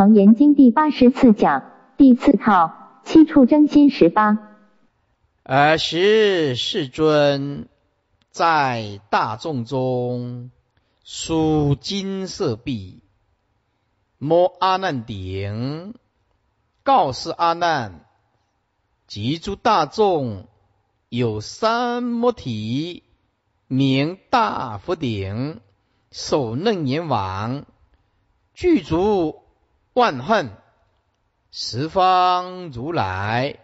楞严经第八十四讲第四套七处真心十八。尔时世尊在大众中梳金色臂，摸阿难顶，告示阿难：及诸大众有三摩提，名大佛顶，首楞严王，具足万恨，十方如来。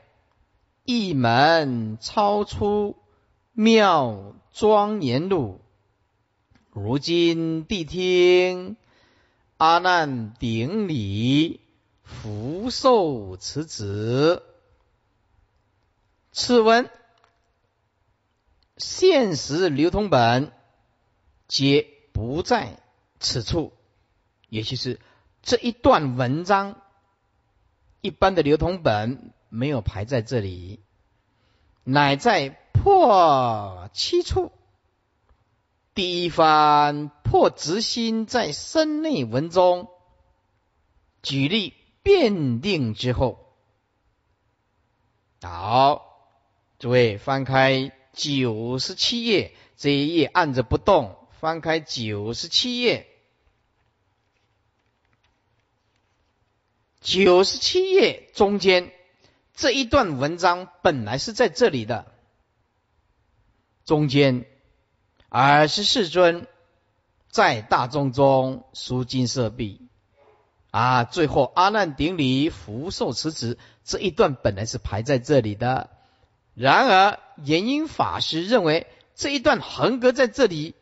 一门超出妙庄严路，如今谛听阿难顶礼，福寿此子。此文现实流通本皆不在此处，也就是这一段文章，一般的流通本。没有排在这里，乃在破七处。第一番破执心在身内文中举例辨定之后，好，诸位翻开九十七页，这一页按着不动，翻开九十七页，九十七页中间。这一段文章本来是在这里的中间，而是世尊在大众中书金色壁啊，最后阿难顶礼福寿辞子这一段本来是排在这里的，然而延英法师认为这一段横隔在这里，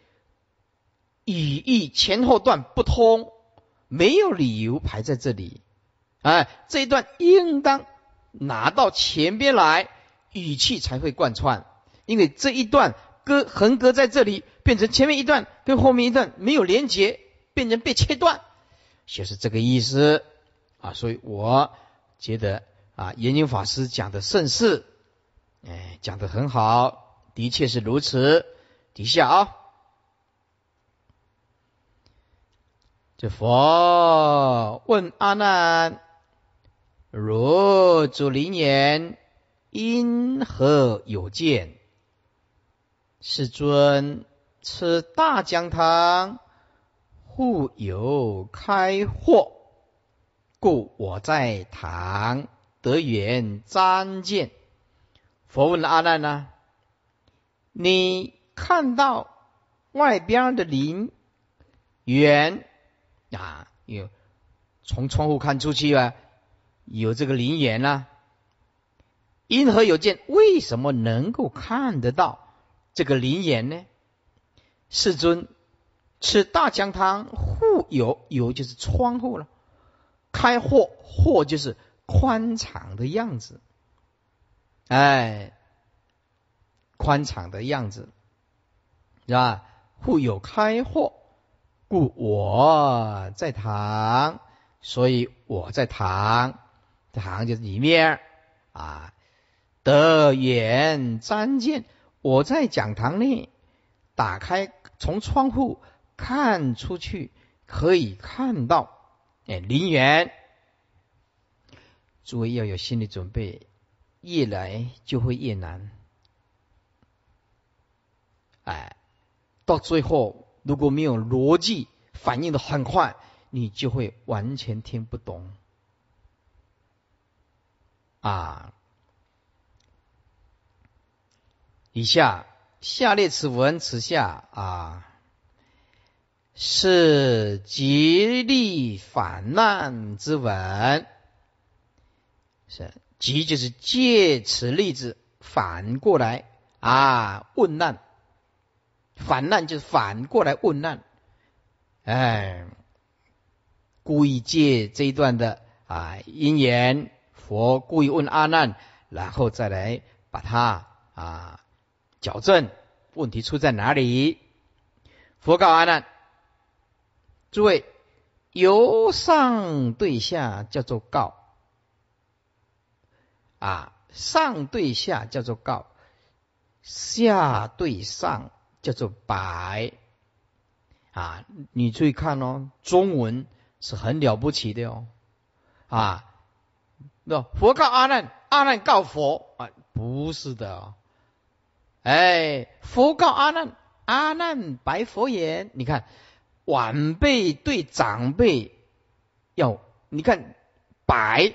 语义前后段不通，没有理由排在这里，哎，这一段应当。拿到前边来，语气才会贯穿。因为这一段隔横隔在这里，变成前面一段跟后面一段没有连结，变成被切断，就是这个意思啊。所以我觉得啊，研究法师讲的甚是，哎，讲的很好，的确是如此。底下啊，这佛问阿难。如主灵言，因何有见？世尊，此大讲堂互有开惑，故我在堂得缘瞻见。佛问阿难呢？你看到外边的林园啊？有从窗户看出去啊？有这个灵眼呢？因何有见？为什么能够看得到这个灵眼呢？世尊，此大讲堂户有有就是窗户了，开阔阔就是宽敞的样子，哎，宽敞的样子是吧？户有开阔，故我在堂，所以我在堂。堂就是里面啊，得远瞻见。我在讲堂内打开，从窗户看出去，可以看到哎，陵园。诸位要有心理准备，越来就会越难。哎，到最后如果没有逻辑，反应的很快，你就会完全听不懂。啊！以下下列此文，此下啊，是极力反难之文。是极就是借此例子反过来啊问难，反难就是反过来问难。哎，故意借这一段的啊因缘。佛故意问阿难，然后再来把他啊矫正问题出在哪里？佛告阿难：诸位，由上对下叫做告啊，上对下叫做告，下对上叫做白啊。你注意看哦，中文是很了不起的哦。啊，那佛告阿难，阿难告佛啊，不是的。哎，佛告阿难，阿难白佛言：你看，晚辈对长辈要，你看白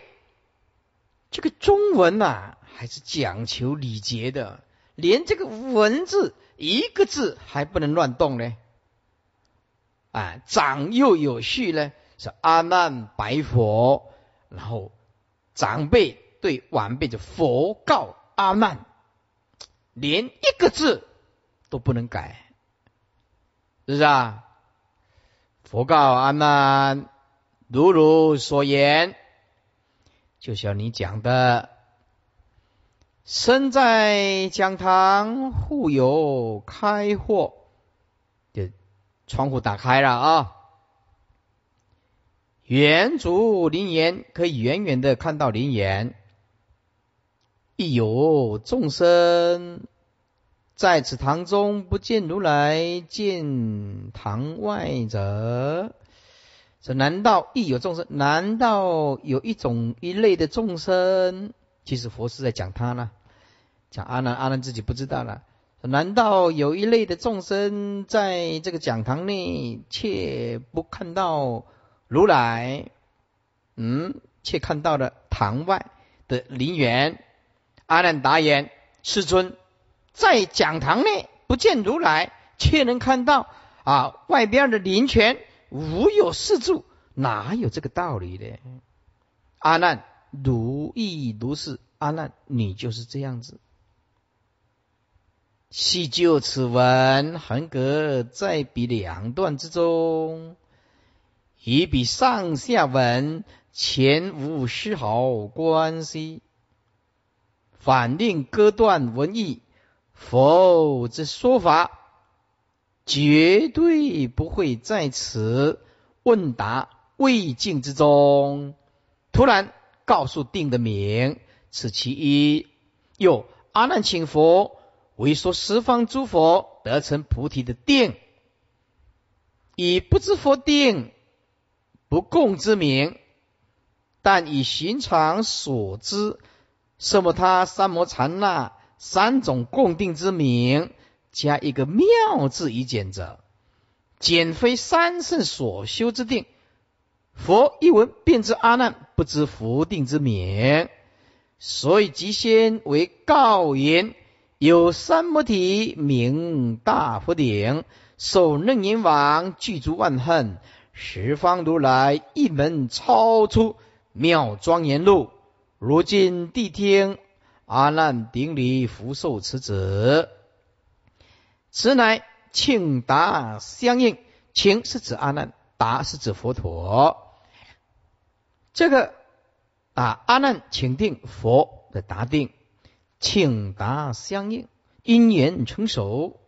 这个中文呐，还是讲求礼节的，连这个文字一个字还不能乱动呢。啊，长幼有序呢，是阿难白佛，然后长辈对晚辈就佛告阿难，连一个字都不能改，是不是啊？佛告阿难，如如所言，就像你讲的，身在讲堂，户有开货。窗户打开了啊！远足灵岩，可以远远的看到灵岩。亦有众生在此堂中不见如来，见堂外者。这难道亦有众生？难道有一种一类的众生？其实佛是在讲他呢，讲阿难，阿难自己不知道了。难道有一类的众生在这个讲堂内，却不看到如来？嗯，却看到了堂外的林园。阿难答言：“世尊，在讲堂内不见如来，却能看到啊外边的林泉，无有事住，哪有这个道理呢？”阿难，如意如是。阿难，你就是这样子。细就此文，横隔在彼两段之中，以比上下文前无丝毫关系，反令割断文义，否之说法绝对不会在此问答未尽之中，突然告诉定的名，此其一。又阿难请佛。为说十方诸佛得成菩提的定，以不知佛定不共之名，但以寻常所知色摩他三摩禅那三种共定之名，加一个妙字以简者，简非三圣所修之定。佛一闻便知阿难不知佛定之名，所以即先为告言。有三摩提名大佛顶，受楞严王具足万恨，十方如来一门超出妙庄严路。如今谛听阿难顶礼福寿此子，此乃庆答相应。庆是指阿难，答是指佛陀。这个啊，阿难请定佛的答定。请答相应，因缘成熟，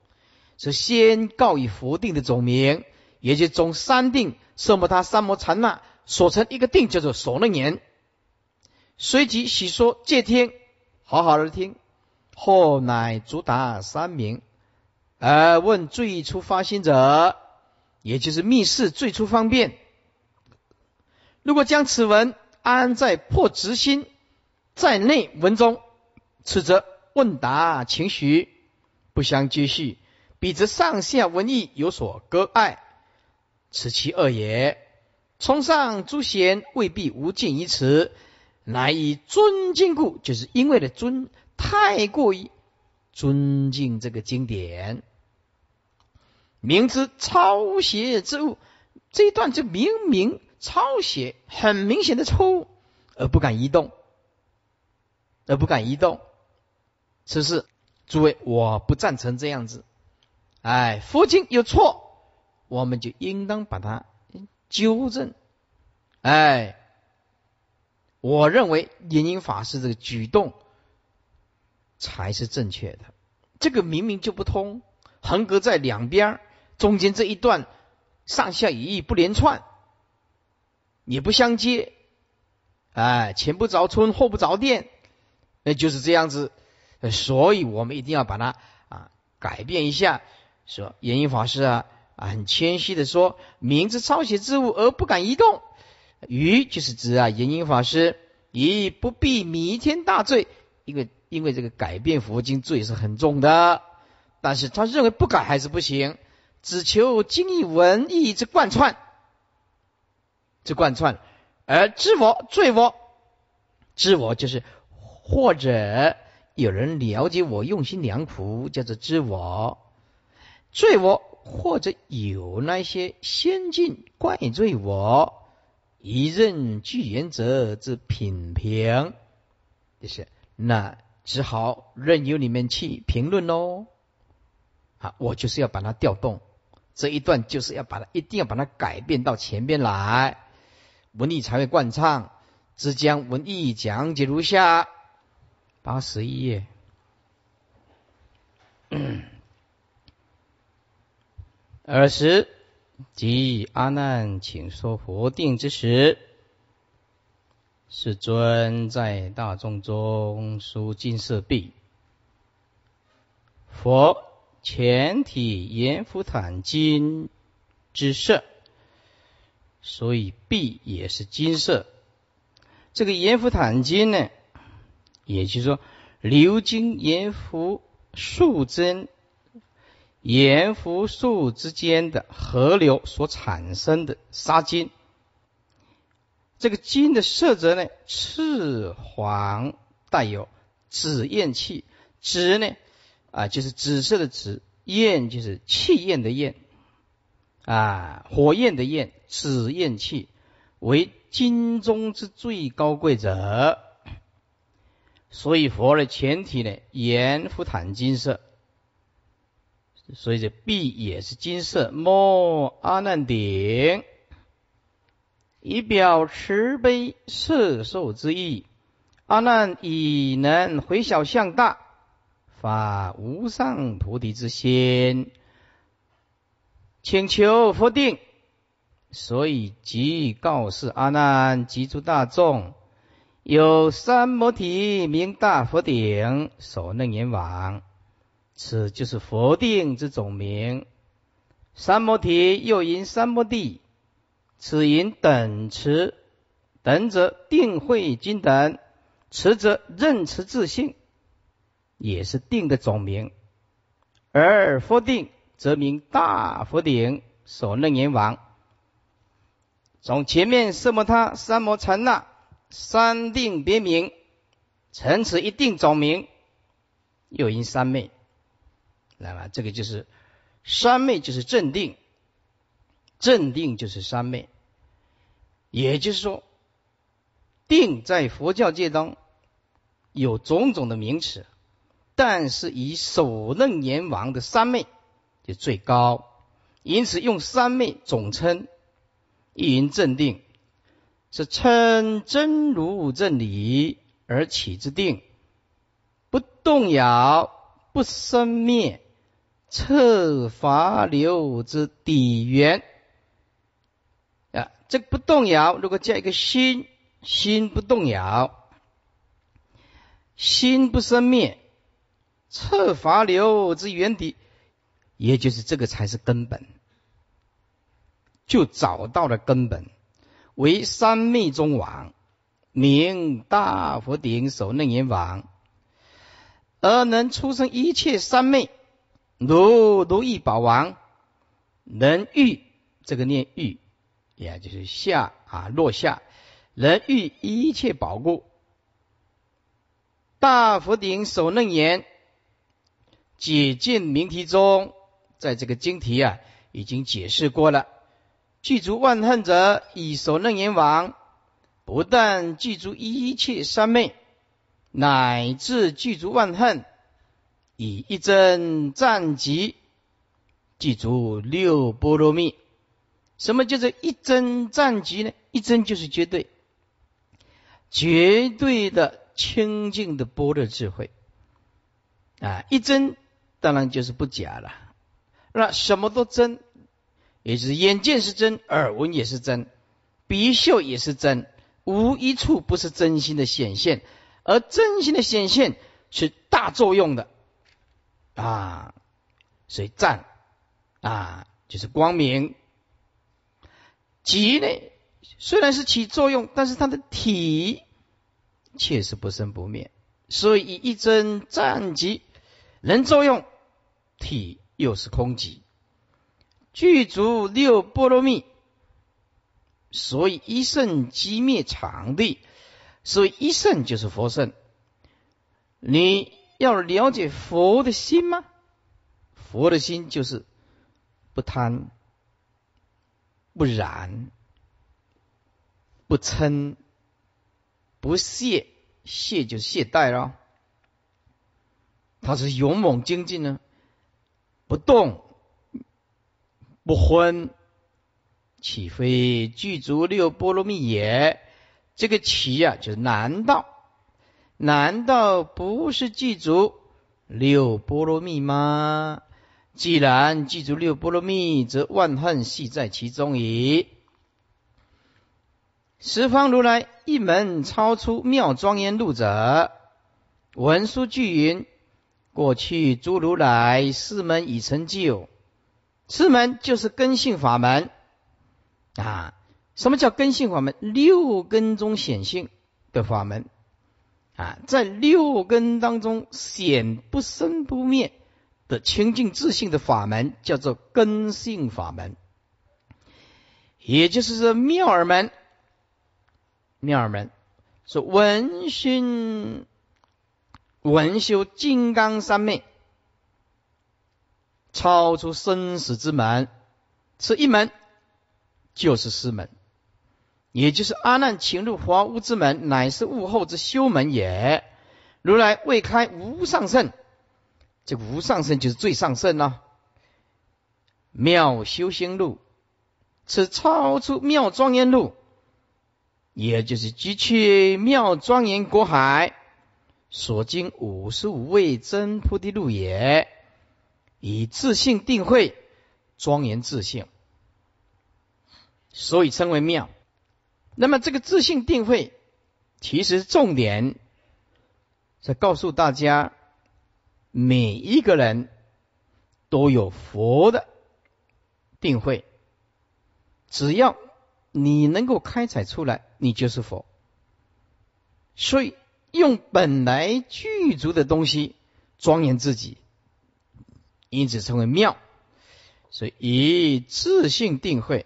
是先告以佛定的总名，也就总三定，色摩他三摩禅那所成一个定，叫做所能言。随即喜说戒听，好好的听。后乃主打三名，而问最初发心者，也就是密室最初方便。如果将此文安在破执心在内文中。此则问答情绪不相接续，彼则上下文义有所割爱，此其二也。从上诸贤未必无尽于此，乃以尊敬故，就是因为的尊太过于尊敬这个经典，明知抄写之物，这一段就明明抄写，很明显的错误，而不敢移动，而不敢移动。此事，诸位，我不赞成这样子。哎，佛经有错，我们就应当把它纠正。哎，我认为延英法师这个举动才是正确的。这个明明就不通，横隔在两边，中间这一段上下语义不连串，也不相接。哎，前不着村后不着店，那就是这样子。所以我们一定要把它啊改变一下。说延英法师啊啊很谦虚的说：“明知抄写之物而不敢移动，于就是指啊，延英法师以不必弥天大罪，因为因为这个改变佛经罪是很重的，但是他认为不改还是不行，只求经义文义之贯穿，之贯穿，而知我罪我，知我就是或者有人了解我用心良苦，叫做知我，罪我或者有那些先进怪罪我。一任具原则之品评，就是那只好任由你们去评论喽。啊，我就是要把它调动，这一段就是要把它，一定要把它改变到前边来，文艺才会贯畅。只将文艺讲解如下：八十一页。尔时。即阿难请说佛定之时，世尊在大众中书金色壁，佛全体阎浮坦金之色，所以壁也是金色。这个阎浮坦金呢，也就是说流经阎浮数针。盐浮素之间的河流所产生的沙金，这个金的色泽呢，赤黄带有紫焰气，紫呢啊就是紫色的紫，焰就是气焰的焰。啊，火焰的焰，紫焰气为金中之最高贵者，所以佛的前提呢，盐浮坦金色。所以这壁也是金色，摩阿难顶，以表慈悲摄受之意。阿难以能回小向大，发无上菩提之心，请求佛定，所以即告示阿难及诸大众：有三摩提名大佛顶，所能阎王。此就是佛定之总名。三摩提又因三摩地，此因等持，等者定慧金等，持则任持自性，也是定的总名。而佛定则名大佛顶，所能阎王。从前面色摩他、三摩禅那三定别名，成此一定总名，又因三昧。来吧，这个就是三昧，就是镇定，镇定就是三昧。也就是说，定在佛教界中有种种的名词，但是以首楞阎王的三昧就最高，因此用三昧总称。一云镇定，是称真如正理而起之定，不动摇，不生灭。测法流之底源啊，这个不动摇。如果加一个心，心不动摇，心不生灭，测法流之源底，也就是这个才是根本，就找到了根本，为三昧中王，名大佛顶首楞严王，而能出生一切三昧。如如意宝王能遇这个念遇，也就是下啊落下，能遇一切宝故。大佛顶首楞严解见名题中，在这个经题啊已经解释过了。具足万恨者，以首楞严王不但具足一切三昧，乃至具足万恨。以一真战集，记住六波罗蜜。什么叫做一真战集呢？一真就是绝对，绝对的清净的般若智慧啊！一真当然就是不假了。那什么都真，也就是眼见是真，耳闻也是真，鼻嗅也是真，无一处不是真心的显现，而真心的显现是大作用的。啊，所以赞啊，就是光明；极呢，虽然是起作用，但是它的体却是不生不灭。所以一真暂即能作用，体又是空极，具足六波罗蜜。所以一圣即灭场地，所以一圣就是佛圣。你要了解佛的心吗？佛的心就是不贪、不染、不嗔、不懈，懈就懈怠了。他是勇猛精进呢，不动、不昏。岂非具足六波罗蜜也？这个“起”呀，就是难道？难道不是具足六波罗蜜吗？既然具足六波罗蜜，则万恨系在其中矣。十方如来一门超出妙庄严路者，文殊具云：过去诸如来四门已成就，四门就是根性法门。啊，什么叫根性法门？六根中显性的法门啊，在六根当中显不生不灭的清净自性的法门，叫做根性法门，也就是说妙耳门。妙耳门是闻熏闻修金刚三昧，超出生死之门，是一门。就是师门，也就是阿难请入华屋之门，乃是悟后之修门也。如来未开无上圣，这个无上圣就是最上圣了。妙修行路，此超出妙庄严路，也就是即去妙庄严国海所经五十五位真菩提路也。以自性定慧，庄严自性。所以称为妙。那么这个自信定慧，其实重点在告诉大家，每一个人都有佛的定慧，只要你能够开采出来，你就是佛。所以用本来具足的东西庄严自己，因此称为妙。所以以自信定慧。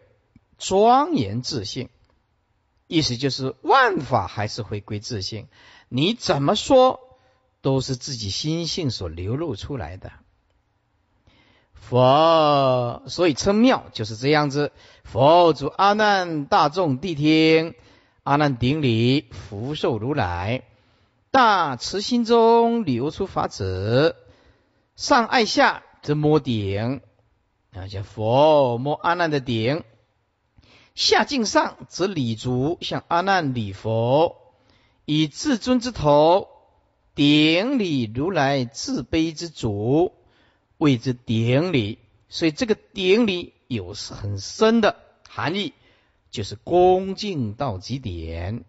庄严自信，意思就是万法还是回归自性。你怎么说，都是自己心性所流露出来的。佛所以称妙，就是这样子。佛主阿难大众谛听，阿难顶礼，福寿如来，大慈心中流出法子，上爱下则摸顶，啊，叫佛摸阿难的顶。下敬上，则礼足向阿难礼佛，以至尊之头顶礼如来自卑之主，谓之顶礼。所以这个顶礼有很深的含义，就是恭敬到极点。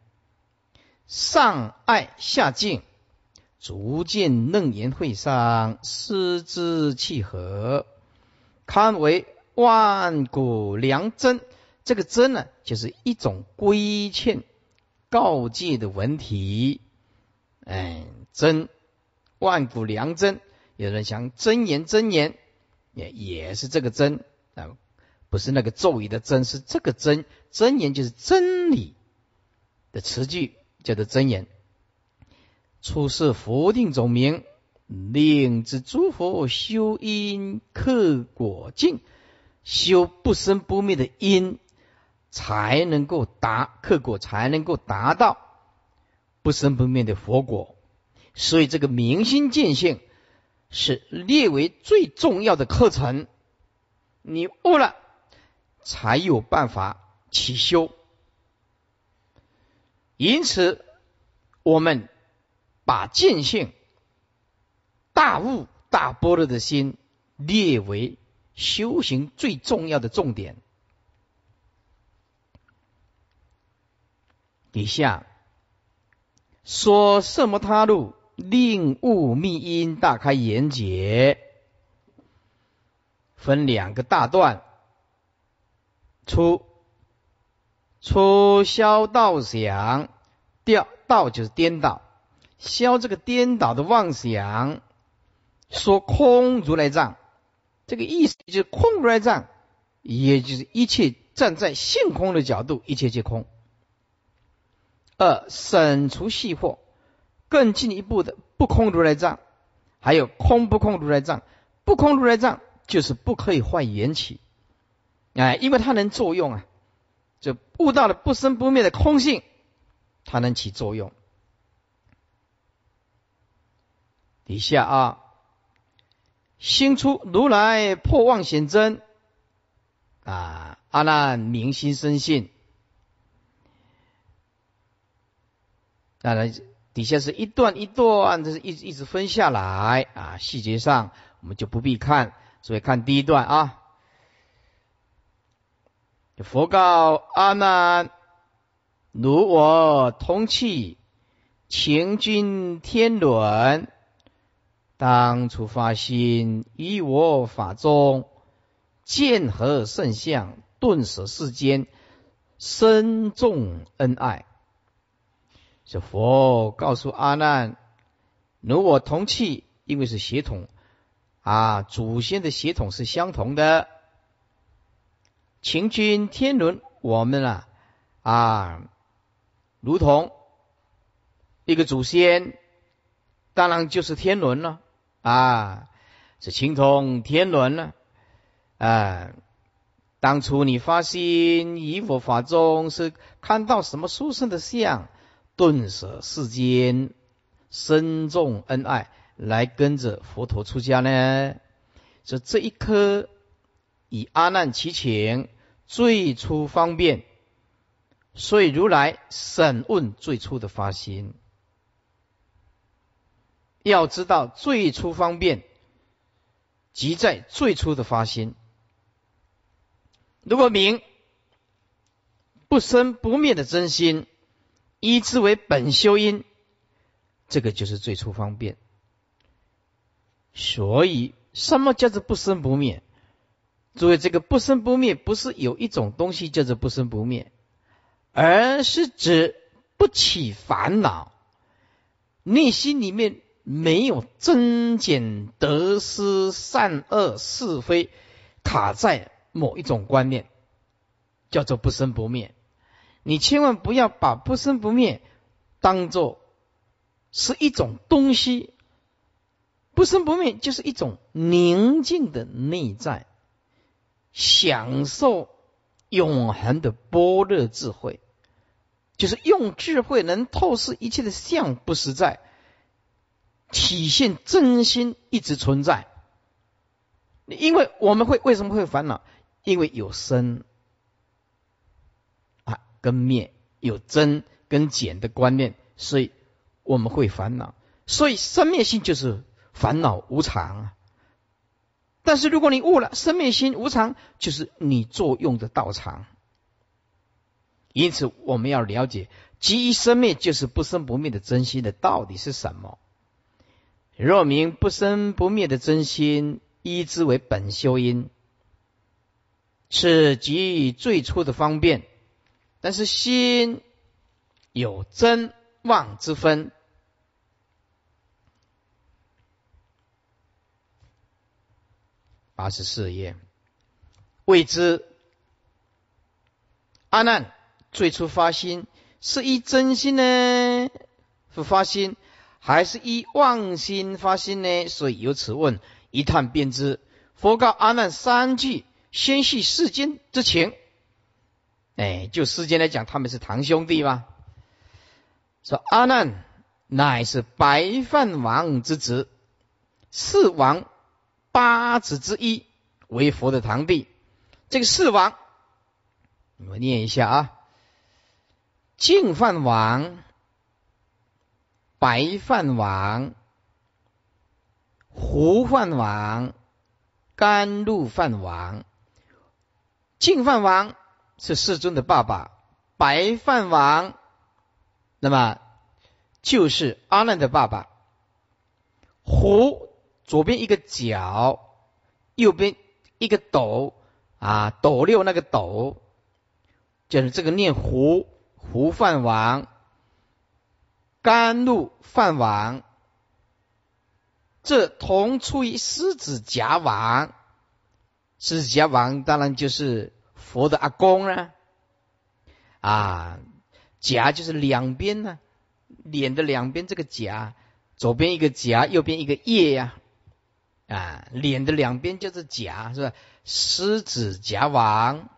上爱下敬，逐渐楞严会上失之契合，堪为万古良真。这个真呢，就是一种规劝、告诫的文体。哎，真万古良真，有人讲真言，真言也也是这个真啊，不是那个咒语的真，是这个真真言，就是真理的词句，叫做真言。出世佛定总名，令之诸佛修因克果净，修不生不灭的因。才能够达克果，才能够达到不生不灭的佛果。所以这个明心见性是列为最重要的课程。你悟了，才有办法起修。因此，我们把见性、大悟、大般若的心列为修行最重要的重点。底下说什么？他路令悟密因大开眼解，分两个大段。出出消道想，掉道就是颠倒，消这个颠倒的妄想，说空如来藏，这个意思就是空如来藏，也就是一切站在性空的角度，一切皆空。二省除细惑，更进一步的不空如来藏，还有空不空如来藏，不空如来藏就是不可以坏缘起，哎，因为它能作用啊，就悟到了不生不灭的空性，它能起作用。底下啊，心出如来破妄显真啊，阿难明心生信。当然，底下是一段一段，这是一一直分下来啊。细节上我们就不必看，所以看第一段啊。佛告阿难：如我通气，情君天伦，当初发心，依我法中见何圣相，顿舍世间，深重恩爱。是佛告诉阿难：如我同气，因为是血统啊，祖先的血统是相同的。情君天伦，我们啊啊，如同一个祖先，当然就是天伦了啊，是情同天伦了啊。当初你发心以佛法中，是看到什么殊胜的相？顿舍世间，深重恩爱，来跟着佛陀出家呢？说这一颗以阿难其情，最初方便，所以如来审问最初的发心。要知道最初方便，即在最初的发心。如果明不生不灭的真心。依之为本修因，这个就是最初方便。所以，什么叫做不生不灭？诸位，这个不生不灭不是有一种东西叫做不生不灭，而是指不起烦恼，内心里面没有增减得失、善恶是非，卡在某一种观念，叫做不生不灭。你千万不要把不生不灭当做是一种东西，不生不灭就是一种宁静的内在，享受永恒的般若智慧，就是用智慧能透视一切的相不实在，体现真心一直存在。因为我们会为什么会烦恼？因为有生。跟灭有增跟减的观念，所以我们会烦恼。所以生灭心就是烦恼无常啊。但是如果你悟了生灭心无常，就是你作用的道场。因此我们要了解，即一生灭就是不生不灭的真心的到底是什么？若明不生不灭的真心，依之为本修因，是即最初的方便。但是心有真妄之分，八十四页，未知阿难最初发心是依真心呢，是发心，还是依妄心发心呢？所以由此问一探便知。佛告阿难三句，先系世间之情。哎，就世间来讲，他们是堂兄弟吗？说阿难乃是白饭王之子，四王八子之一，为佛的堂弟。这个四王，我念一下啊：净饭王、白饭王、胡饭王、甘露饭王、净饭王。是世尊的爸爸白饭王，那么就是阿难的爸爸。胡左边一个角，右边一个斗啊，斗六那个斗。就是这个念胡胡饭王，甘露饭王，这同出于狮子夹王。狮子夹王当然就是佛的阿公呢，啊，夹就是两边呢，脸的两边这个夹，左边一个夹，右边一个叶呀，啊，脸的两边就是夹，是吧？狮子夹王。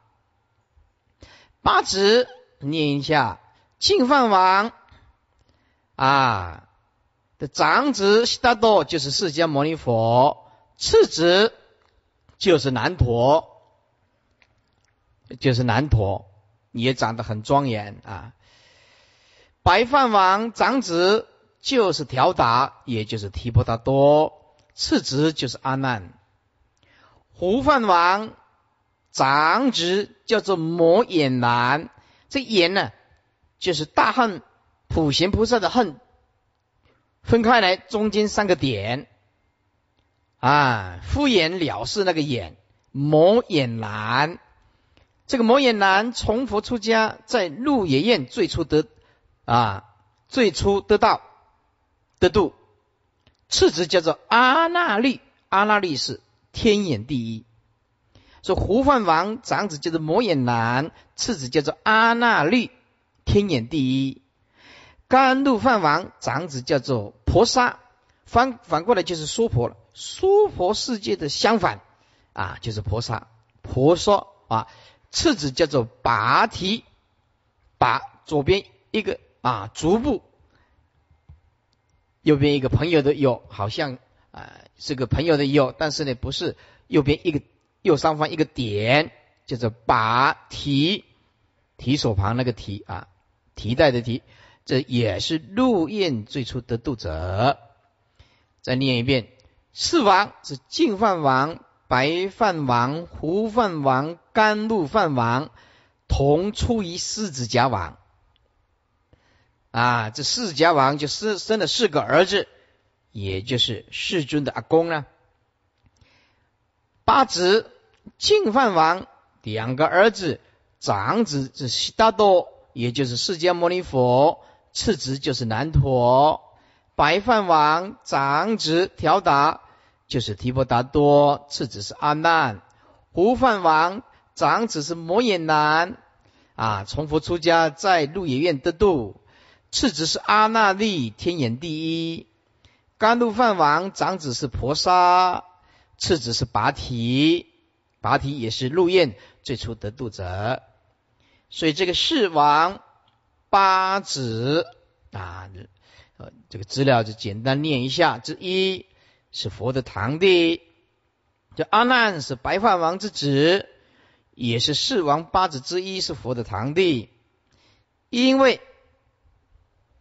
八子念一下，净饭王。啊的长子悉达多就是释迦牟尼佛，次子就是南陀，就是南陀，也长得很庄严啊。白饭王长子就是调达，也就是提婆达多，次子就是阿难。胡饭王。长子叫做摩眼男，这眼呢，就是大恨普贤菩萨的恨，分开来中间三个点，啊，敷衍了事那个眼，摩眼男，这个摩眼男从佛出家，在鹿野苑最初得啊，最初得到得度，次子叫做阿那律，阿那律是天眼第一。说胡饭王长子叫做摩眼男，次子叫做阿那律，天眼第一。甘露饭王长子叫做婆沙，反反过来就是娑婆了。娑婆世界的相反啊，就是婆沙，婆娑啊。次子叫做拔提，拔左边一个啊足部，右边一个朋友的友，好像啊是个朋友的友，但是呢不是右边一个。右上方一个点，叫做拔提，提手旁那个提啊，提带的提，这也是陆燕最初得度者。再念一遍：四王是净饭王、白饭王、胡饭王、甘露饭王，同出于四子家王。啊，这四子家王就生生了四个儿子，也就是世尊的阿公呢。八子。净饭王两个儿子，长子是悉达多，也就是释迦牟尼佛；次子就是南陀。白饭王长子调达，就是提婆达多；次子是阿难。胡饭王长子是摩耶男，啊，从佛出家在鹿野苑得度；次子是阿那利，天眼第一。甘露饭王长子是婆沙，次子是拔提。拔提也是陆燕最初得度者，所以这个世王八子啊，这个资料就简单念一下：之一是佛的堂弟，这阿难是白饭王之子，也是四王八子之一，是佛的堂弟，因为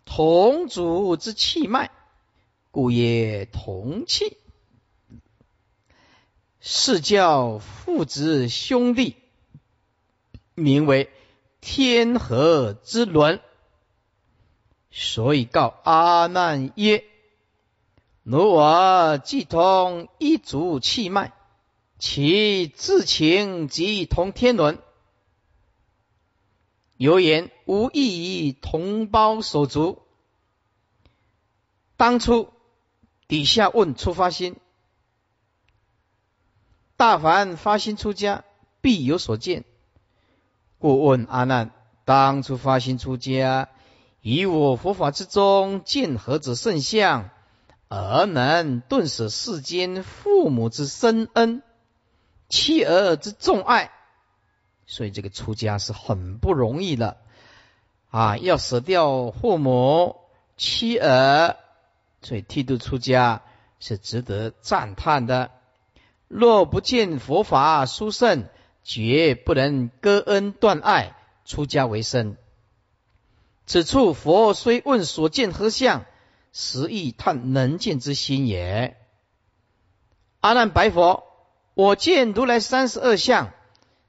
同族之气脉，故曰同气。是叫父子兄弟，名为天河之伦。所以告阿难曰：“如我既通一足气脉，其至情即同天伦。有言无异于同胞手足。当初底下问出发心。”大凡发心出家，必有所见。故问阿难：当初发心出家，以我佛法之中见何者圣相，而能顿舍世间父母之深恩、妻儿之重爱？所以这个出家是很不容易的啊！要舍掉父母、妻儿，所以剃度出家是值得赞叹的。若不见佛法殊胜，绝不能割恩断爱，出家为僧。此处佛虽问所见何相，实意探能见之心也。阿难白佛：我见如来三十二相，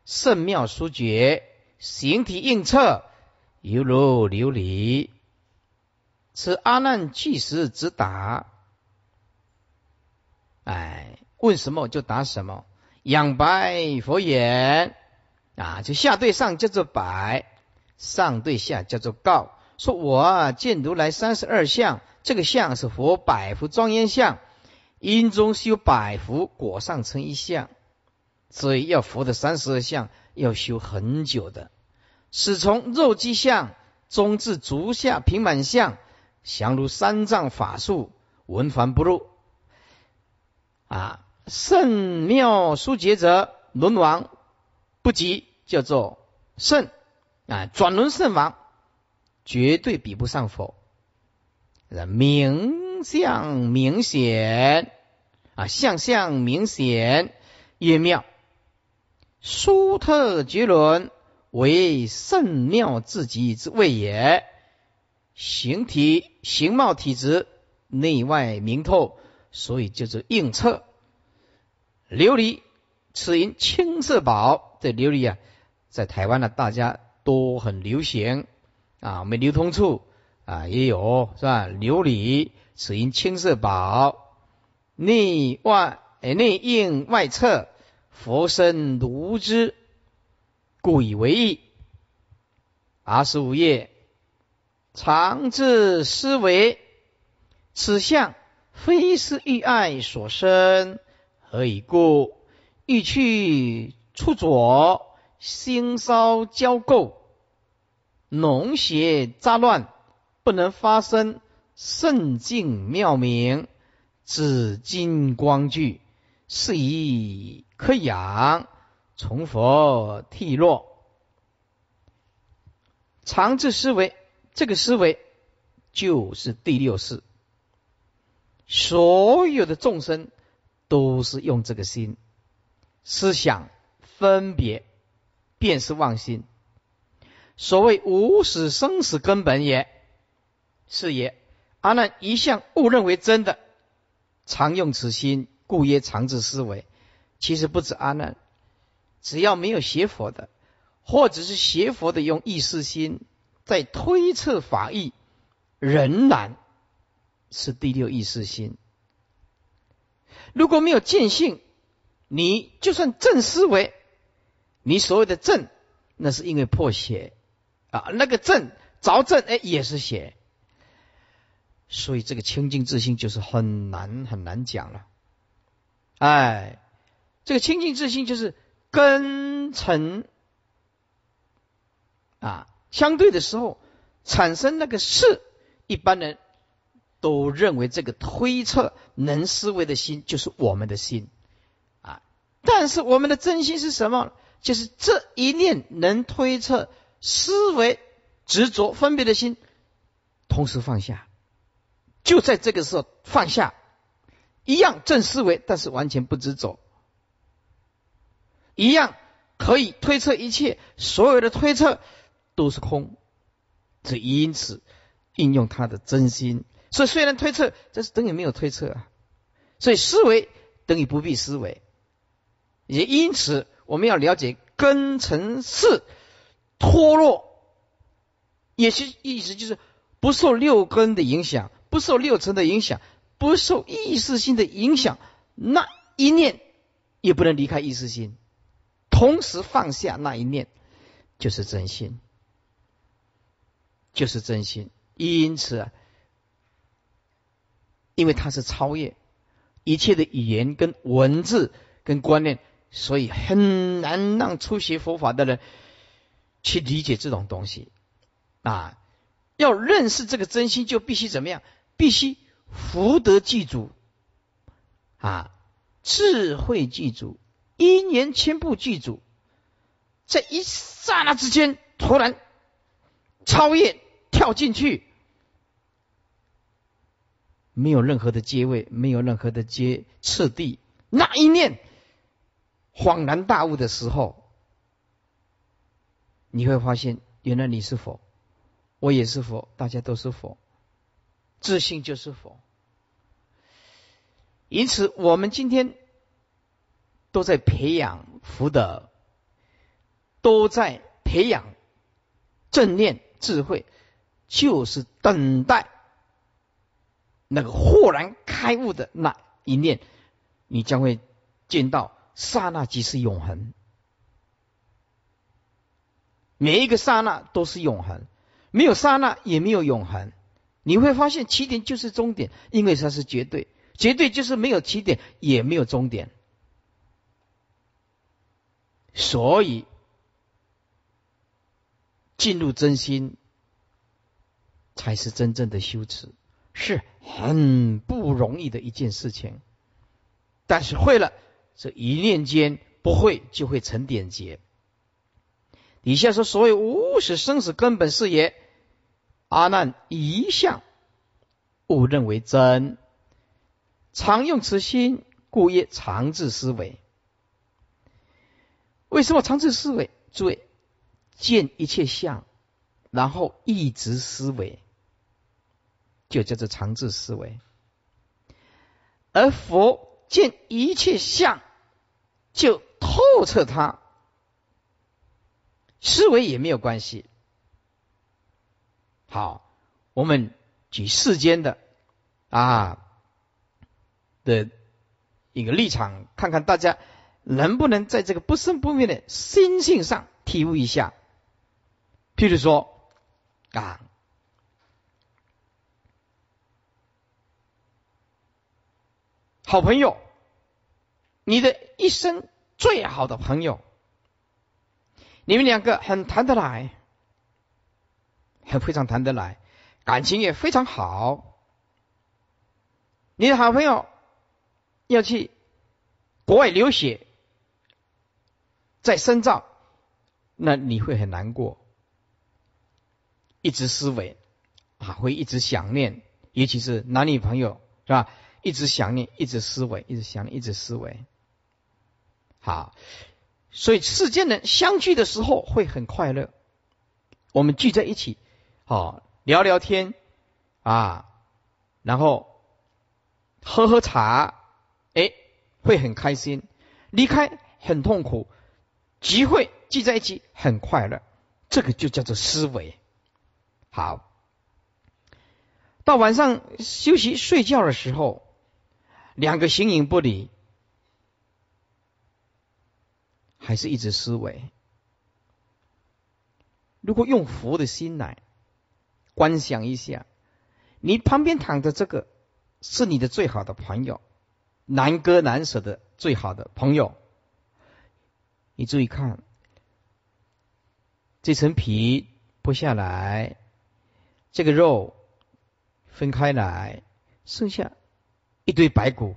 甚妙殊绝，形体映彻，犹如琉璃。此阿难即时直答：哎。问什么就答什么。仰白佛言：啊，就下对上叫做白，上对下叫做告。说我啊见如来三十二相，这个相是佛百福庄严相，因中修百福，果上成一相，所以要佛的三十二相要修很久的，始从肉鸡相，终至足下平满相，降如三藏法术，文凡不入。啊，圣妙殊杰者，轮王不及，叫做圣啊，转轮圣王。绝对比不上佛，明相明显啊，相相明显越妙。殊特绝伦为圣妙至极之谓也。形体形貌体质内外明透，所以叫做应测。琉璃此因青色宝，这琉璃啊，在台湾呢，大家都很流行。啊，我们流通处啊也有是吧？琉璃此因青色宝，内外内应外侧，佛身如之，故以为意。二十五页，常自思维，此相非是欲爱所生，何以故？欲去出左，心烧焦垢。脓血杂乱，不能发生圣境妙明，紫金光具，是以可养，从佛剃落。常智思维，这个思维就是第六世，所有的众生都是用这个心思想分别，便是妄心。所谓无始生死根本也，是也。阿难一向误认为真的，常用此心，故曰常自思维。其实不止阿难，只要没有邪佛的，或者是邪佛的，用意识心在推测法义，仍然是第六意识心。如果没有见性，你就算正思维，你所谓的正，那是因为破邪。啊，那个正着正哎，也是邪，所以这个清净自信就是很难很难讲了。哎，这个清净自信就是根尘啊，相对的时候产生那个是，一般人都认为这个推测能思维的心就是我们的心啊，但是我们的真心是什么？就是这一念能推测。思维执着分别的心，同时放下，就在这个时候放下，一样正思维，但是完全不执着，一样可以推测一切，所有的推测都是空，只因此应用他的真心。所以虽然推测，这是等于没有推测啊。所以思维等于不必思维，也因此我们要了解根尘世。脱落，也是意思就是不受六根的影响，不受六尘的影响，不受意识心的影响，那一念也不能离开意识心，同时放下那一念，就是真心，就是真心。因此啊，因为它是超越一切的语言跟文字跟观念，所以很难让初学佛法的人。去理解这种东西啊，要认识这个真心，就必须怎么样？必须福德具足啊，智慧具足，因缘千步具足，在一刹那之间，突然超越跳进去，没有任何的阶位，没有任何的阶次第，那一念恍然大悟的时候。你会发现，原来你是佛，我也是佛，大家都是佛，自信就是佛。因此，我们今天都在培养福德，都在培养正念智慧，就是等待那个豁然开悟的那一念，你将会见到刹那即是永恒。每一个刹那都是永恒，没有刹那也没有永恒。你会发现起点就是终点，因为它是绝对，绝对就是没有起点也没有终点。所以进入真心才是真正的修持，是很不容易的一件事情。但是会了，这一念间不会就会成点结。底下说：所谓无始生死根本是也。阿难一向误认为真，常用此心，故曰常自思维。为什么常自思维？诸位见一切相，然后一直思维，就叫做常自思维。而佛见一切相，就透彻它，思维也没有关系。好，我们举世间的啊的一个立场，看看大家能不能在这个不生不灭的心性上体悟一下。譬如说啊，好朋友，你的一生最好的朋友，你们两个很谈得来。还非常谈得来，感情也非常好。你的好朋友要去国外留学，在深造，那你会很难过，一直思维啊，会一直想念，尤其是男女朋友是吧？一直想念，一直思维，一直想念，一直思维。好，所以世间人相聚的时候会很快乐，我们聚在一起。好，聊聊天啊，然后喝喝茶，哎，会很开心。离开很痛苦，集会聚在一起很快乐，这个就叫做思维。好，到晚上休息睡觉的时候，两个形影不离，还是一直思维。如果用佛的心来。观想一下，你旁边躺着这个是你的最好的朋友，难割难舍的最好的朋友。你注意看，这层皮剥下来，这个肉分开来，剩下一堆白骨。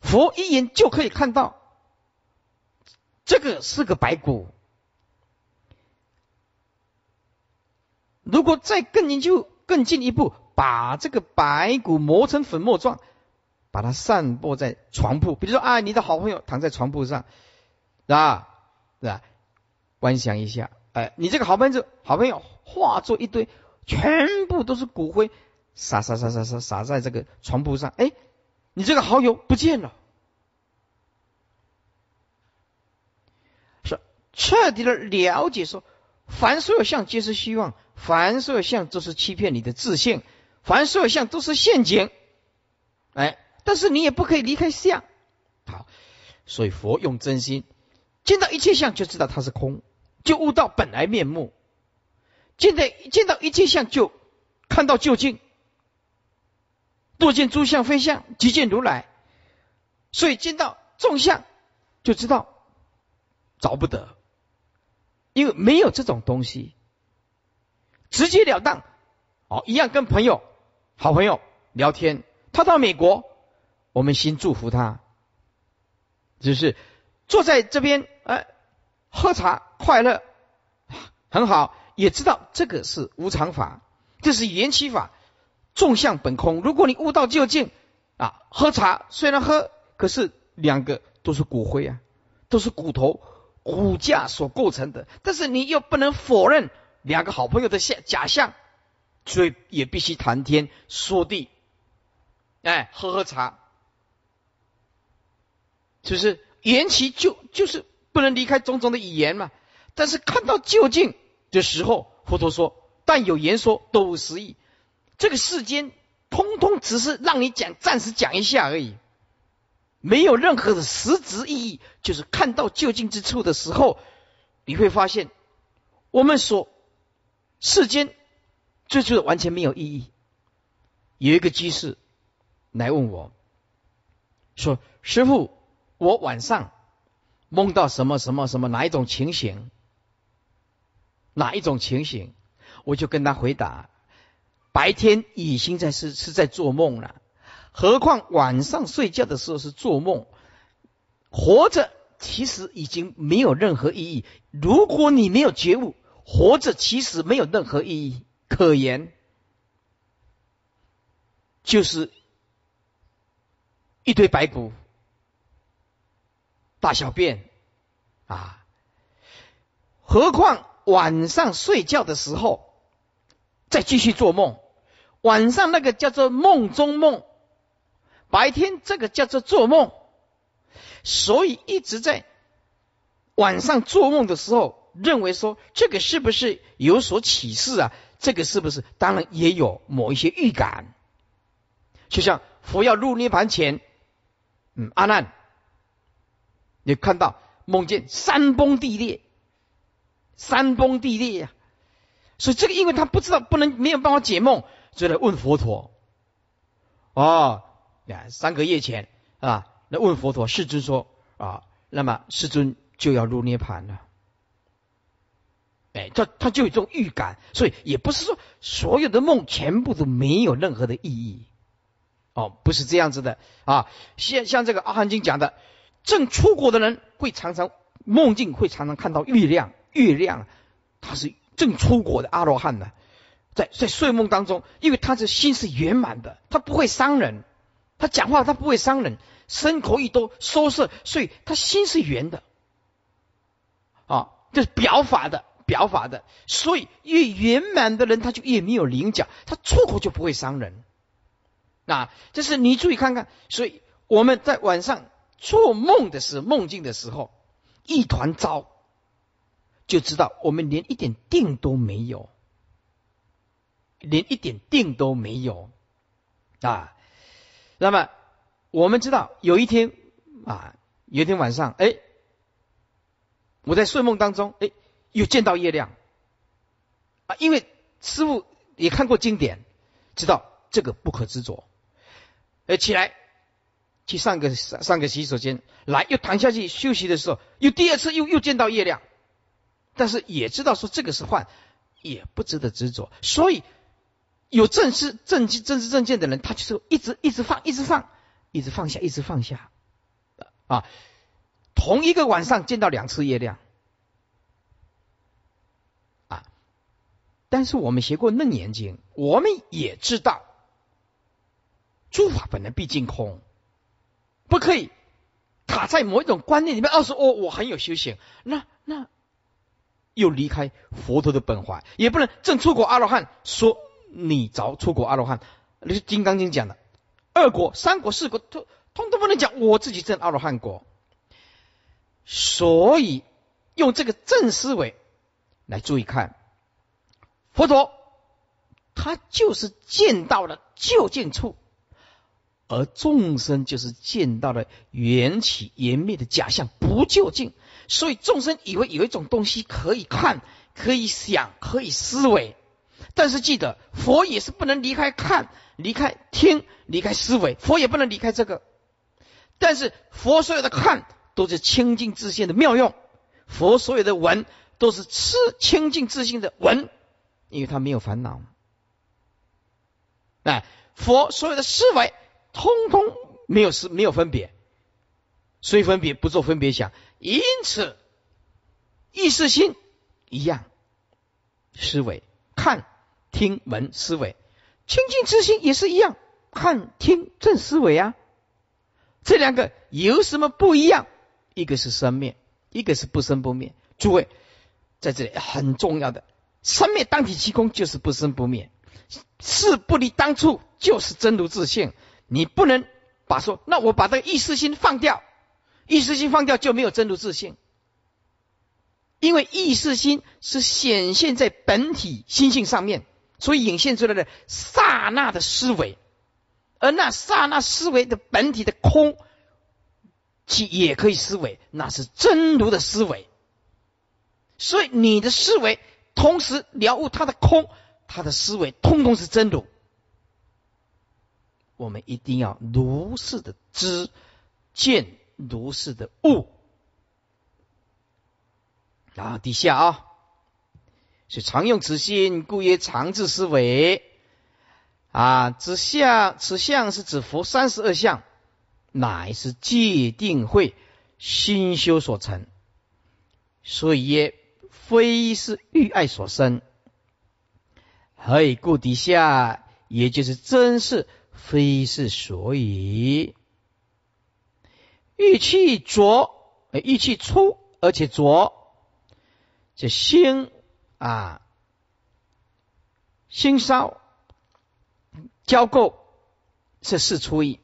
佛一眼就可以看到，这个是个白骨。如果再更研究更进一步，把这个白骨磨成粉末状，把它散播在床铺，比如说啊，你的好朋友躺在床铺上，是吧？是吧？观想一下，哎，你这个好朋友，好朋友化作一堆，全部都是骨灰，撒撒撒撒撒撒在这个床铺上，哎，你这个好友不见了，是彻底的了解说，凡所有相皆是虚妄。凡所有相都是欺骗你的自信，凡所有相都是陷阱，哎，但是你也不可以离开相。好，所以佛用真心见到一切相就知道它是空，就悟到本来面目；见到见到一切相就看到究竟。多见诸相非相，即见如来。所以见到众相就知道找不得，因为没有这种东西。直截了当，哦，一样跟朋友、好朋友聊天。他到美国，我们先祝福他，就是坐在这边，哎，喝茶快乐，很好。也知道这个是无常法，这是缘起法，众相本空。如果你悟到究竟，啊，喝茶虽然喝，可是两个都是骨灰啊，都是骨头、骨架所构成的。但是你又不能否认。两个好朋友的像假象，所以也必须谈天说地，哎，喝喝茶，就是缘起就就是不能离开种种的语言嘛。但是看到究竟的时候，佛陀说：“但有言说，都无实义。”这个世间通通只是让你讲，暂时讲一下而已，没有任何的实质意义。就是看到究竟之处的时候，你会发现。我们所世间追求的完全没有意义。有一个居士来问我，说：“师傅，我晚上梦到什么什么什么哪一种情形？哪一种情形？”我就跟他回答：“白天已经在是是在做梦了，何况晚上睡觉的时候是做梦？活着其实已经没有任何意义。如果你没有觉悟，活着其实没有任何意义可言。”就是一堆白骨，大小便啊！何况晚上睡觉的时候再继续做梦，晚上那个叫做梦中梦，白天这个叫做做梦，所以一直在晚上做梦的时候，认为说这个是不是有所启示啊？这个是不是？当然也有某一些预感。就像佛要入涅盘前，嗯，阿难，你看到梦见山崩地裂，山崩地裂呀，所以这个因为他不知道不能没有办法解梦，所以来问佛陀。哦，呀，三个月前啊，那问佛陀，世尊说啊，那么世尊就要入涅盘了。他他就有这种预感，所以也不是说所有的梦全部都没有任何的意义。哦，不是这样子的啊！像像这个阿含经讲的，正出国的人会常常梦境，会常常看到月亮。月亮，他是正出国的阿罗汉呢，在在睡梦当中，因为他的心是圆满的，他不会伤人，他讲话他不会伤人，身口意都收摄，所以他心是圆的。啊，这是表法的，表法的，所以越圆满的人，他就越没有棱角，他出口就不会伤人。那这是你注意看看，所以我们在晚上做梦的时候，梦境的时候，一团糟，就知道我们连一点定都没有，连一点定都没有啊。那么我们知道有一天啊，有一天晚上，哎，我在睡梦当中，哎，又见到月亮啊，因为师傅也看过经典，知道这个不可执着。呃，起来，去上个上上个洗手间，来又躺下去休息的时候，又第二次又又见到月亮，但是也知道说这个是幻，也不值得执着。所以有正知正正知正见的人，他就是一直一直放，一直放，一直放下，一直放下。啊，同一个晚上见到两次月亮，但是我们学过《楞严经》，我们也知道。诸法本来毕竟空，不可以卡在某一种观念里面。二是哦，我很有修行，那那又离开佛陀的本怀，也不能正出国阿罗汉说你早出国阿罗汉。那是《金刚经》讲的，二国、三国、四国，通通都不能讲我自己正阿罗汉国。所以用这个正思维来注意看，佛陀他就是见到了究竟处。而众生就是见到了缘起缘灭的假象，不究竟，所以众生以为有一种东西可以看、可以想、可以思维。但是记得，佛也是不能离开看、离开听、离开思维，佛也不能离开这个。但是佛所有的看都是清净自信的妙用，佛所有的闻都是吃清净自信的闻，因为他没有烦恼。哎，佛所有的思维。通通没有是没有分别，所以分别不做分别想，因此意识心一样思维看听闻思维，清净之心也是一样看听正思维啊。这两个有什么不一样？一个是生灭，一个是不生不灭。诸位在这里很重要的，生灭当体其空就是不生不灭，事不离当初就是真如自性。你不能把说，那我把这个意识心放掉，意识心放掉就没有真如自性，因为意识心是显现在本体心性上面，所以引现出来的刹那的思维，而那刹那思维的本体的空，其也可以思维，那是真如的思维，所以你的思维同时了悟他的空，他的思维通通是真如。我们一定要如是的知见，如是的悟。然后底下啊，是常用此心，故曰常智思维。啊，此相，此相是指佛三十二相，乃是界定会心修所成，所以曰非是欲爱所生。何以故？底下也就是真是非是所以，欲气浊，欲气粗而且浊，这心啊，心烧。交构是四出意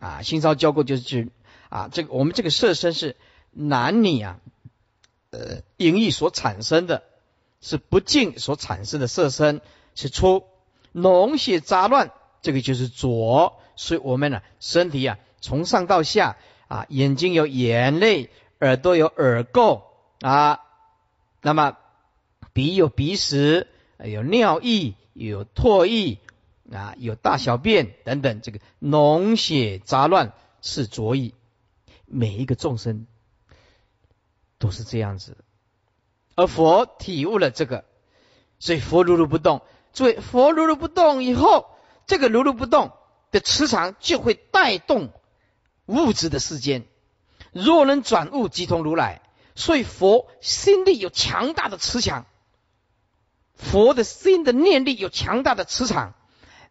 啊，心烧交构就是指啊，这个我们这个色身是男女啊，呃，淫欲所产生的，是不净所产生的色身是出脓血杂乱，这个就是浊，所以我们呢，身体啊，从上到下啊，眼睛有眼泪，耳朵有耳垢啊，那么鼻有鼻屎，有尿液，有唾液。啊，有大小便等等，这个脓血杂乱是浊意，每一个众生都是这样子，而佛体悟了这个，所以佛如如不动。所以，佛如如不动以后，这个如如不动的磁场就会带动物质的世间。若能转物，即同如来。所以佛心力有强大的磁场，佛的心的念力有强大的磁场。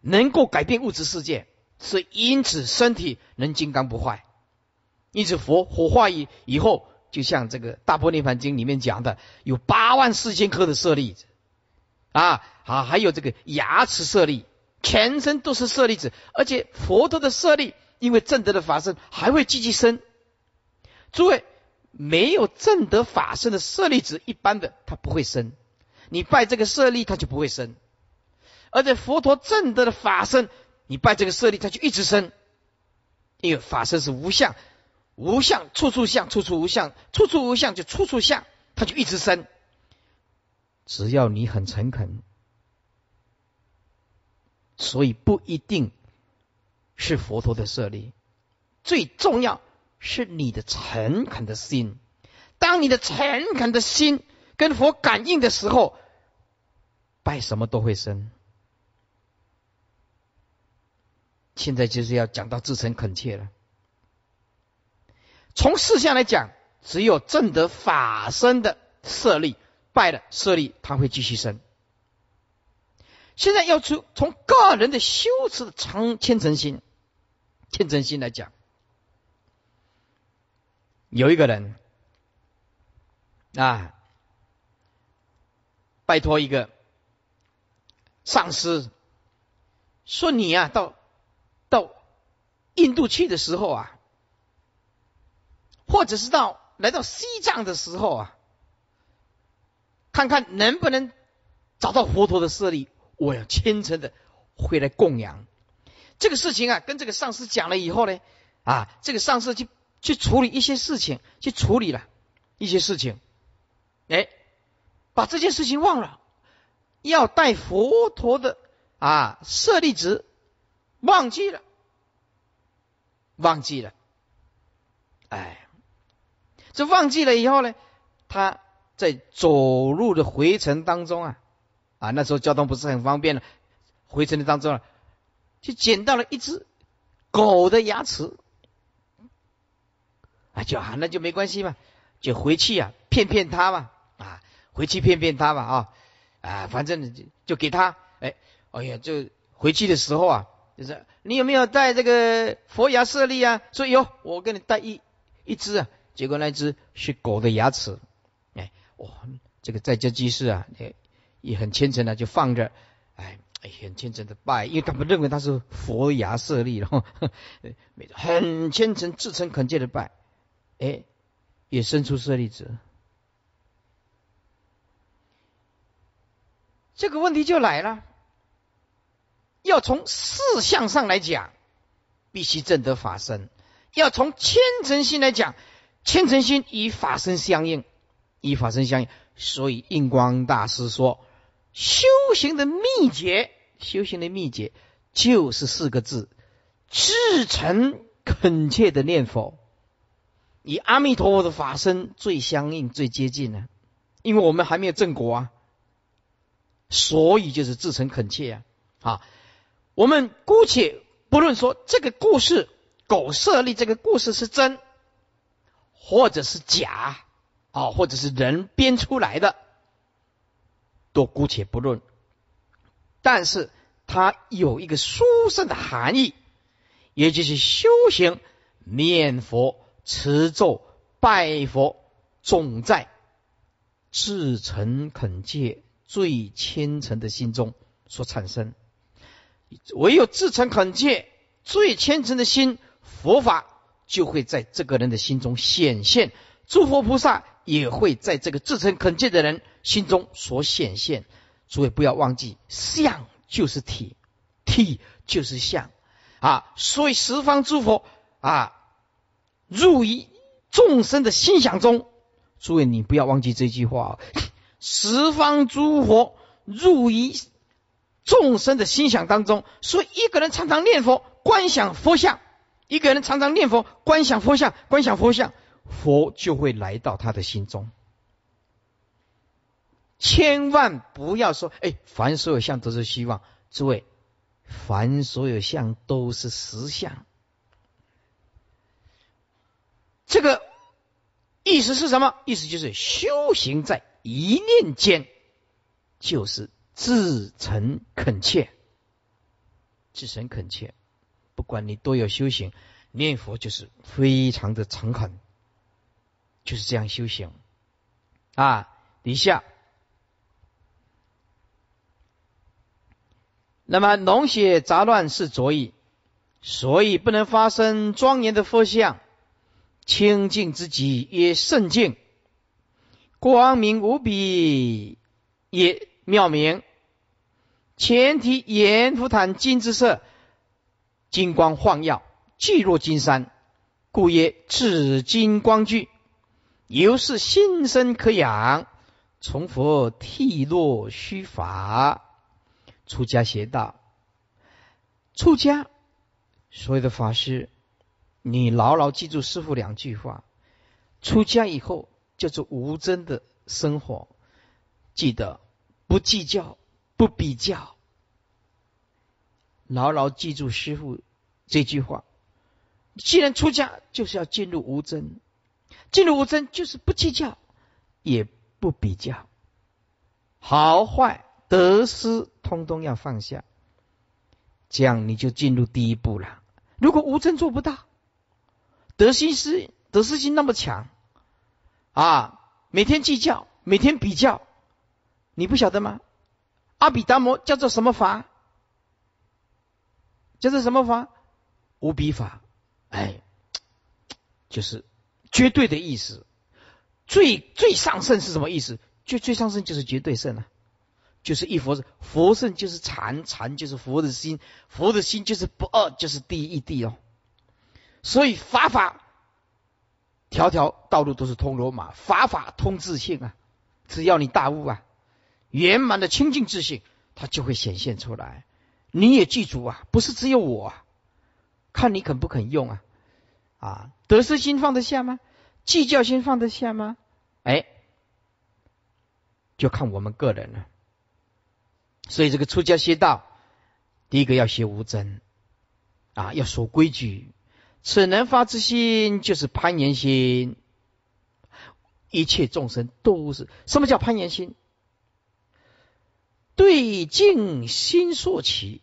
能够改变物质世界，是因此身体能金刚不坏。因此佛火化以以后，就像这个《大波涅盘经》里面讲的，有八万四千颗的舍利子啊，好，还有这个牙齿舍利，全身都是舍利子，而且佛陀的舍利，因为正德的法身还会继续生。诸位，没有正德法身的舍利子，一般的它不会生。你拜这个舍利，它就不会生。而且佛陀正德的法身，你拜这个舍利，它就一直生。因为法身是无相，无相处处相，处处无相，处处无相就处处相，它就一直生。只要你很诚恳，所以不一定是佛陀的舍利，最重要是你的诚恳的心。当你的诚恳的心跟佛感应的时候，拜什么都会生。现在就是要讲到自诚恳切了。从事项来讲，只有正得法身的舍利拜了舍利，他会继续生。现在要出从个人的修持的长虔诚心、虔诚心来讲，有一个人啊，拜托一个上司说：“你啊，到。”到印度去的时候啊，或者是到来到西藏的时候啊，看看能不能找到佛陀的舍利，我要虔诚的回来供养。这个事情啊，跟这个上司讲了以后呢，啊，这个上司去去处理一些事情，去处理了一些事情，哎，把这件事情忘了，要带佛陀的啊舍利子。忘记了，忘记了，哎，这忘记了以后呢，他在走路的回程当中啊，啊，那时候交通不是很方便了，回程的当中啊，就捡到了一只狗的牙齿，啊，就啊，那就没关系嘛，就回去啊，骗骗他嘛，啊，回去骗骗他嘛，啊，啊，反正就就给他，哎，哎呀，就回去的时候啊。就是你有没有带这个佛牙舍利啊？说有，我给你带一一只啊。结果那只是狗的牙齿，哎，哇，这个在家居士啊，也也很虔诚的就放着，哎，哎很虔诚的拜，因为他们认为他是佛牙舍利，然后 很虔诚、至诚恳切的拜，哎，也生出舍利子。这个问题就来了。要从事相上来讲，必须正得法身；要从虔诚心来讲，虔诚心与法身相应，与法身相应，所以印光大师说，修行的秘诀，修行的秘诀就是四个字：至诚恳切的念佛。以阿弥陀佛的法身最相应、最接近呢，因为我们还没有正果啊，所以就是至诚恳切啊。啊，我们姑且不论说这个故事狗舍利这个故事是真，或者是假啊，或者是人编出来的，都姑且不论。但是它有一个殊胜的含义，也就是修行念佛。持咒拜佛，总在至诚恳切、最虔诚的心中所产生。唯有至诚恳切、最虔诚的心，佛法就会在这个人的心中显现，诸佛菩萨也会在这个至诚恳切的人心中所显现。诸位不要忘记，相就是体，体就是相啊！所以十方诸佛啊。入于众生的心想中，诸位，你不要忘记这句话哦 十方诸佛入于众生的心想当中，所以一个人常常念佛，观想佛像；一个人常常念佛，观想佛像，观想佛像，佛就会来到他的心中。千万不要说，哎，凡所有相都是希望。诸位，凡所有相都是实相。这个意思是什么？意思就是修行在一念间，就是至诚恳切，至诚恳切。不管你多有修行，念佛就是非常的诚恳，就是这样修行啊。底下，那么脓血杂乱是浊意，所以不能发生庄严的佛像。清净之极曰圣境，光明无比也妙明。前提阎浮檀金之色，金光晃耀，巨若金山，故曰至金光聚。由是心生可养，从佛剃落虚法。出家邪道，出家所有的法师。你牢牢记住师傅两句话：出家以后就是无争的生活，记得不计较、不比较。牢牢记住师傅这句话。既然出家，就是要进入无争，进入无争就是不计较，也不比较，好坏得失通通要放下，这样你就进入第一步了。如果无争做不到，得失，得失心那么强啊！每天计较，每天比较，你不晓得吗？阿比达摩叫做什么法？叫做什么法？无比法。哎，就是绝对的意思。最最上圣是什么意思？最最上圣就是绝对圣啊！就是一佛是佛圣就是禅，禅就是佛的心，佛的心就是不二，就是第一地哦。所以法法条条道路都是通罗马，法法通自性啊！只要你大悟啊，圆满的清净自性，它就会显现出来。你也记住啊，不是只有我，啊，看你肯不肯用啊！啊，得失心放得下吗？计较心放得下吗？哎，就看我们个人了。所以这个出家学道，第一个要学无争啊，要守规矩。此能发之心，就是攀岩心。一切众生都是什么叫攀岩心？对境心所起，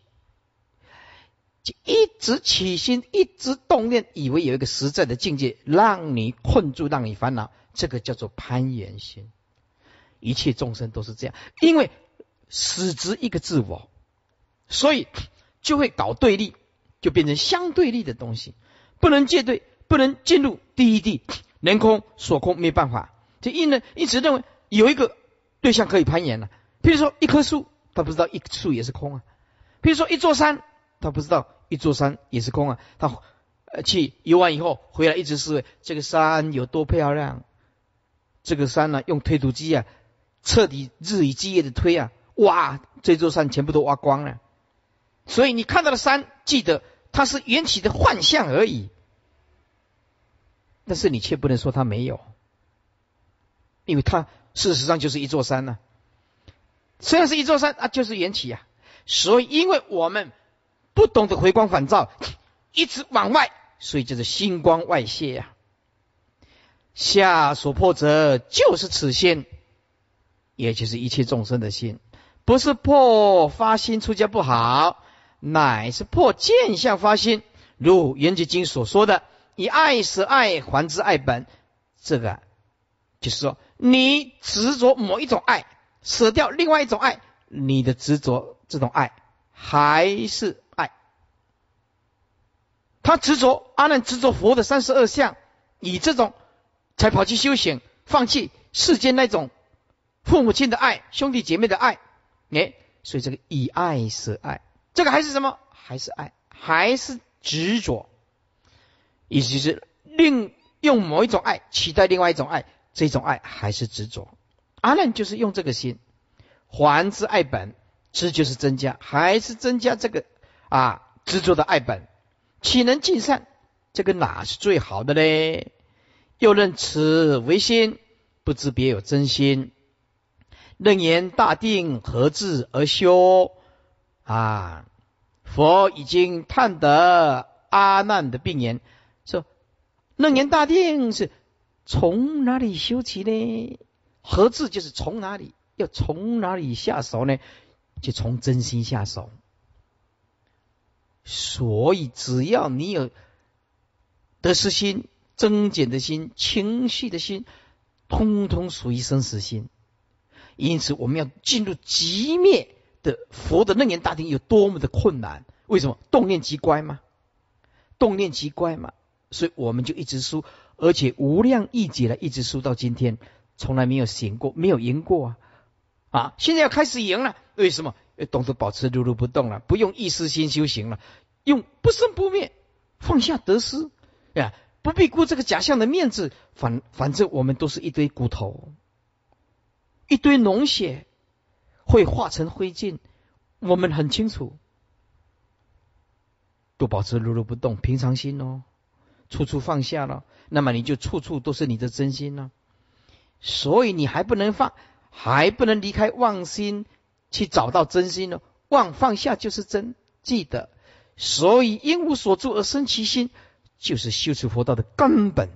就一直起心，一直动念，以为有一个实在的境界让你困住，让你烦恼，这个叫做攀岩心。一切众生都是这样，因为始执一个自我，所以就会搞对立，就变成相对立的东西。不能借对，不能进入第一地，人空所空没办法。就因呢一直认为有一个对象可以攀岩了。譬如说一棵树，他不知道一棵树也是空啊；譬如说一座山，他不知道一座山也是空啊。他去游完以后回来，一直是这个山有多漂亮。这个山呢，用推土机啊彻底日以继夜的推啊，哇，这座山全部都挖光了。所以你看到的山，记得它是缘起的幻象而已。但是你却不能说它没有，因为它事实上就是一座山呢。虽然是一座山啊，就是缘起啊。所以，因为我们不懂得回光返照，一直往外，所以就是星光外泄呀。下所破者，就是此心，也就是一切众生的心，不是破发心出家不好，乃是破见相发心。如《圆觉经》所说的。以爱舍爱，还之爱本。这个就是说，你执着某一种爱，舍掉另外一种爱，你的执着这种爱还是爱。他执着阿难执着佛的三十二相，以这种才跑去修行，放弃世间那种父母亲的爱、兄弟姐妹的爱。哎，所以这个以爱舍爱，这个还是什么？还是爱，还是执着。意思是另用某一种爱取代另外一种爱，这种爱还是执着。阿难就是用这个心还之爱本，知就是增加，还是增加这个啊执着的爱本，岂能尽善？这个哪是最好的嘞？又认此为心，不知别有真心。楞严大定何至而修？啊，佛已经探得阿难的病言。说楞严大定是从哪里修起呢？何字就是从哪里？要从哪里下手呢？就从真心下手。所以只要你有得失心、增减的心、情绪的心，通通属于生死心。因此，我们要进入极灭的佛的楞严大定有多么的困难？为什么？动念极乖吗？动念极乖吗？所以我们就一直输，而且无量亿劫来一直输到今天，从来没有赢过，没有赢过啊！啊，现在要开始赢了，为什么？懂得保持如如不动了，不用意识心修行了，用不生不灭，放下得失呀，不必顾这个假象的面子，反反正我们都是一堆骨头，一堆脓血会化成灰烬，我们很清楚，都保持如如不动，平常心哦。处处放下了，那么你就处处都是你的真心了。所以你还不能放，还不能离开妄心去找到真心呢。妄放下就是真，记得。所以因无所住而生其心，就是修持佛道的根本。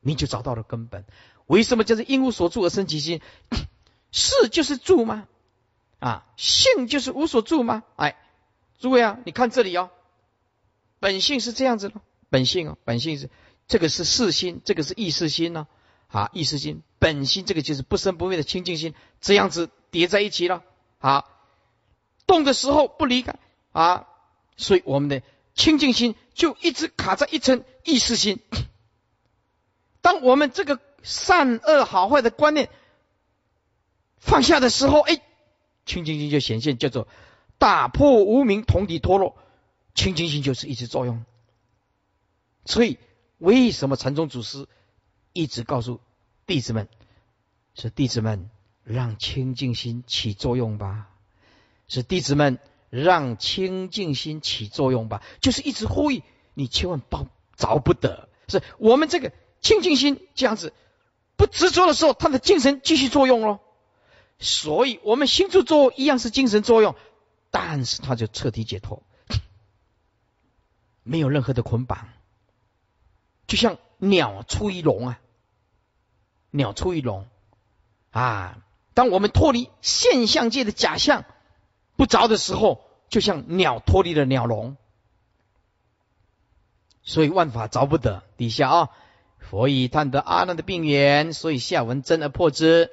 你就找到了根本。为什么叫做因无所住而生其心？是就是住吗？啊，性就是无所住吗？哎，诸位啊，你看这里哦，本性是这样子的。本性哦，本性是这个是世心，这个是意识心呢。啊，意识心本心这个就是不生不灭的清净心，这样子叠在一起了。啊，动的时候不离开啊，所以我们的清净心就一直卡在一层意识心。当我们这个善恶好坏的观念放下的时候，哎，清净心就显现，叫做打破无名同体脱落，清净心就是一直作用。所以，为什么禅宗祖师一直告诉弟子们：“是弟子们让清净心起作用吧？是弟子们让清净心起作用吧？”就是一直呼吁你，千万抱着不得。是我们这个清净心这样子不执着的时候，他的精神继续作用喽。所以，我们心出作用一样是精神作用，但是他就彻底解脱，没有任何的捆绑。就像鸟出于笼啊，鸟出于笼啊。当我们脱离现象界的假象不着的时候，就像鸟脱离了鸟笼。所以万法着不得。底下啊，佛以探得阿难的病源，所以下文真而破之，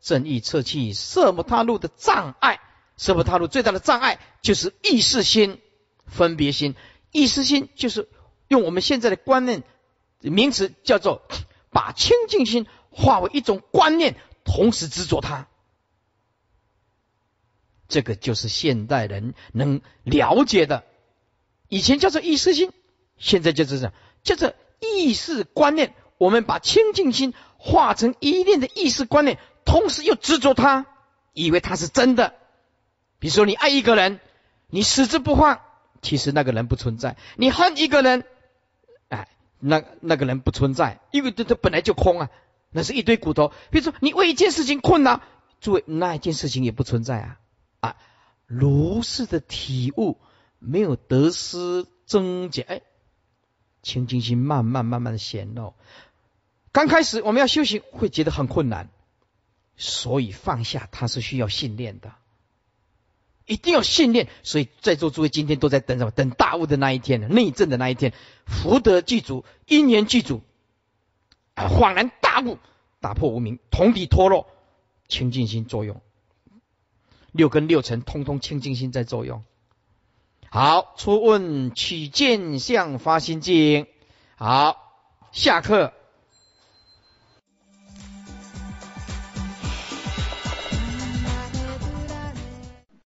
正义彻气色目他路的障碍。色目他路最大的障碍就是意识心、分别心。意识心就是用我们现在的观念。名词叫做把清净心化为一种观念，同时执着它。这个就是现代人能了解的。以前叫做意识心，现在就是这样，叫做意识观念。我们把清净心化成一念的意识观念，同时又执着他，以为他是真的。比如说，你爱一个人，你死之不放，其实那个人不存在；你恨一个人，哎，那那个人不存在，因为这这本来就空啊，那是一堆骨头。比如说，你为一件事情困难，诸位，那一件事情也不存在啊啊！如是的体悟，没有得失增减，哎，清净心慢慢慢慢的显露。刚开始我们要修行，会觉得很困难。所以放下，它是需要训练的，一定要训练。所以在座诸位今天都在等什么？等大悟的那一天，内证的那一天，福德具足，因缘具足，恍然大悟，打破无明，同体脱落，清净心作用，六根六尘通通清净心在作用。好，初问取见相发心经。好，下课。